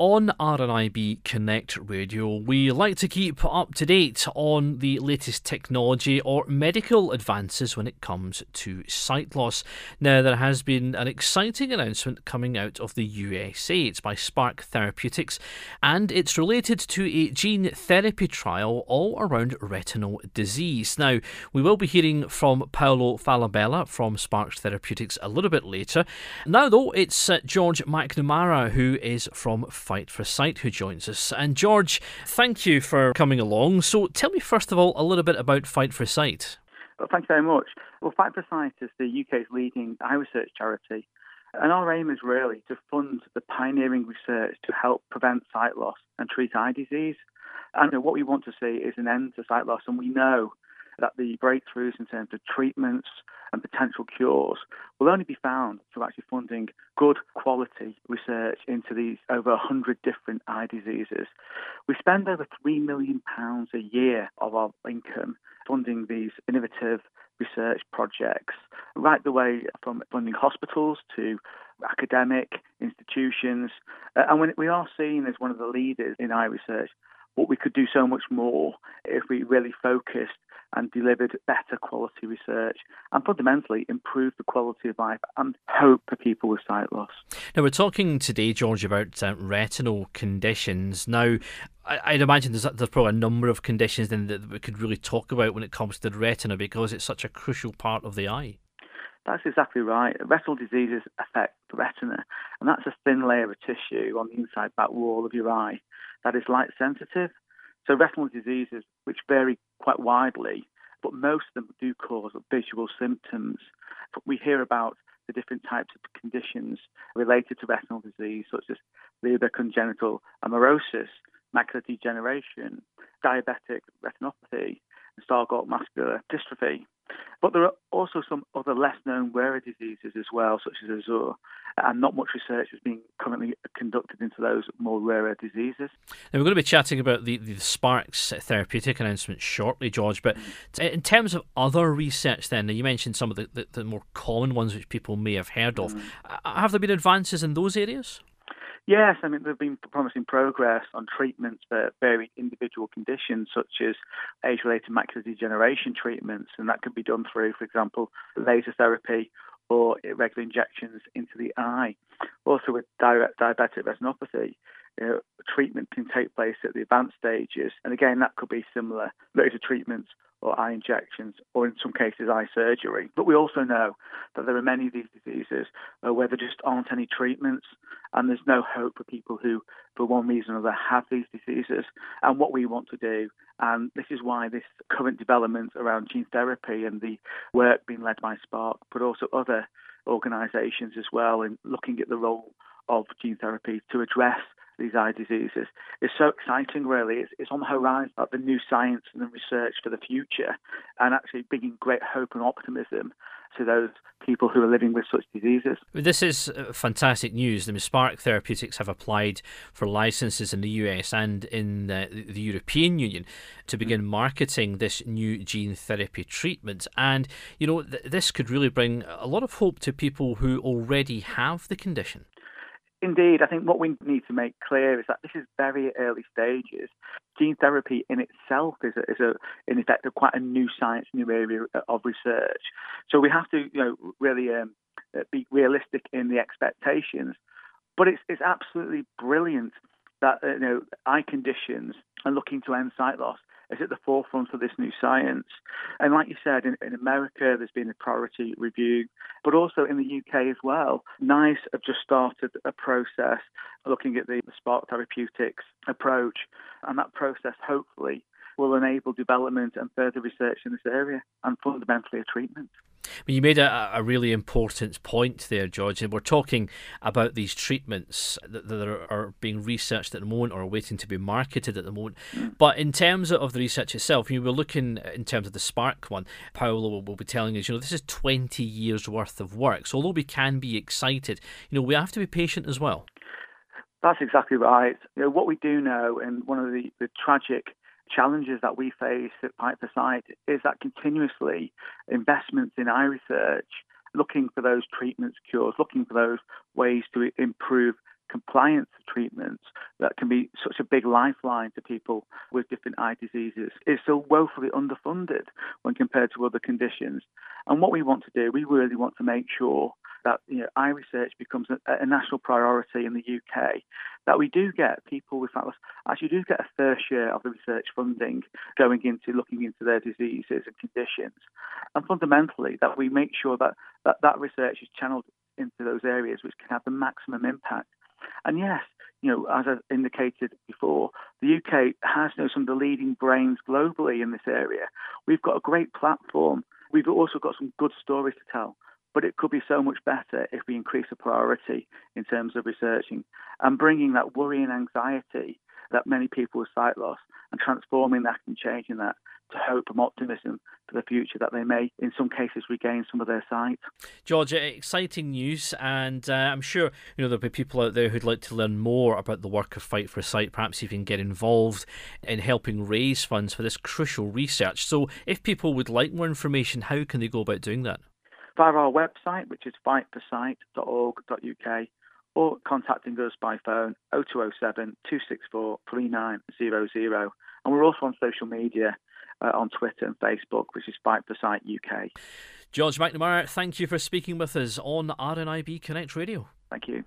On RNIB Connect Radio, we like to keep up to date on the latest technology or medical advances when it comes to sight loss. Now, there has been an exciting announcement coming out of the USA. It's by Spark Therapeutics, and it's related to a gene therapy trial all around retinal disease. Now, we will be hearing from Paolo Falabella from Spark Therapeutics a little bit later. Now, though, it's uh, George McNamara who is from Fight for Sight who joins us. And George, thank you for coming along. So tell me, first of all, a little bit about Fight for Sight. Well, thank you very much. Well, Fight for Sight is the UK's leading eye research charity. And our aim is really to fund the pioneering research to help prevent sight loss and treat eye disease. And what we want to see is an end to sight loss. And we know that the breakthroughs in terms of treatments and potential cures will only be found through actually funding good quality research into these over 100 different eye diseases. We spend over £3 million a year of our income funding these innovative research projects, right the way from funding hospitals to academic institutions. Uh, and we are seen as one of the leaders in eye research, but we could do so much more if we really focused and delivered better quality research and fundamentally improved the quality of life and hope for people with sight loss. Now, we're talking today, George, about uh, retinal conditions. Now, I'd imagine there's, there's probably a number of conditions then that we could really talk about when it comes to the retina because it's such a crucial part of the eye. That's exactly right. Retinal diseases affect the retina, and that's a thin layer of tissue on the inside back wall of your eye that is light sensitive. So retinal diseases, which vary quite widely, but most of them do cause visual symptoms. We hear about the different types of conditions related to retinal disease, such as Leber congenital amaurosis, macular degeneration, diabetic retinopathy, and Stargardt macular dystrophy. But there are also some other less known rare diseases as well, such as Usher, and not much research is being currently conducted into those more rarer diseases. Now, we're going to be chatting about the, the Sparks therapeutic announcement shortly, George, but in terms of other research, then, you mentioned some of the, the, the more common ones which people may have heard of. Mm. Have there been advances in those areas? Yes, I mean, there have been promising progress on treatments for varied individual conditions, such as age related macular degeneration treatments, and that can be done through, for example, laser therapy or regular injections into the eye. Also, with direct diabetic retinopathy, know, treatment can take place at the advanced stages, and again, that could be similar laser treatments or eye injections, or in some cases, eye surgery. But we also know that there are many of these diseases uh, where there just aren't any treatments, and there's no hope for people who, for one reason or another, have these diseases. And what we want to do, and this is why this current development around gene therapy and the work being led by Spark, but also other organisations as well, in looking at the role of gene therapy to address these eye diseases is so exciting, really. It's, it's on the horizon of the new science and the research for the future, and actually bringing great hope and optimism to those people who are living with such diseases. This is uh, fantastic news. The Spark Therapeutics have applied for licenses in the US and in the, the European Union to begin mm. marketing this new gene therapy treatment. And, you know, th- this could really bring a lot of hope to people who already have the condition. Indeed, I think what we need to make clear is that this is very early stages. Gene therapy in itself is, a, is a, in effect, a quite a new science, new area of research. So we have to, you know, really um, be realistic in the expectations. But it's it's absolutely brilliant that uh, you know eye conditions and looking to end sight loss is at the forefront of this new science. And like you said, in, in America, there's been a priority review, but also in the UK as well. NICE have just started a process looking at the Spark Therapeutics approach, and that process hopefully will enable development and further research in this area and fundamentally a treatment. You made a, a really important point there, George, and we're talking about these treatments that, that are, are, being researched at the moment or are waiting to be marketed at the moment. Mm. But in terms of the research itself, you were looking in terms of the Spark one. Paolo will, will be telling us, you know, this is 20 years worth of work. So although we can be excited, you know, we have to be patient as well. That's exactly right. You know, what we do know, and one of the, the tragic challenges that we face at Fight for Sight is that continuously investments in eye research, looking for those treatments, cures, looking for those ways to improve compliance treatments that can be such a big lifeline to people with different eye diseases is so woefully underfunded when compared to other conditions. And what we want to do, we really want to make sure that you know, eye research becomes a, a, national priority in the UK, that we do get people with fatness, actually do get a fair share of the research funding going into looking into their diseases and conditions. And fundamentally, that we make sure that that, that research is channeled into those areas which can have the maximum impact. And yes, you know, as I indicated before, the UK has you know, some of the leading brains globally in this area. We've got a great platform. We've also got some good stories to tell. But it could be so much better if we increase the priority in terms of researching and bringing that worry and anxiety that many people with sight loss and transforming that and changing that to hope and optimism for the future that they may, in some cases, regain some of their sight. George, exciting news, and uh, I'm sure you know there'll be people out there who'd like to learn more about the work of Fight for Sight. Perhaps even get involved in helping raise funds for this crucial research. So, if people would like more information, how can they go about doing that? Via our website, which is fightforsight.org.uk, or contacting us by phone 0207 264 3900. And we're also on social media uh, on Twitter and Facebook, which is Fight for Sight UK. George McNamara, thank you for speaking with us on RNIB Connect Radio. Thank you.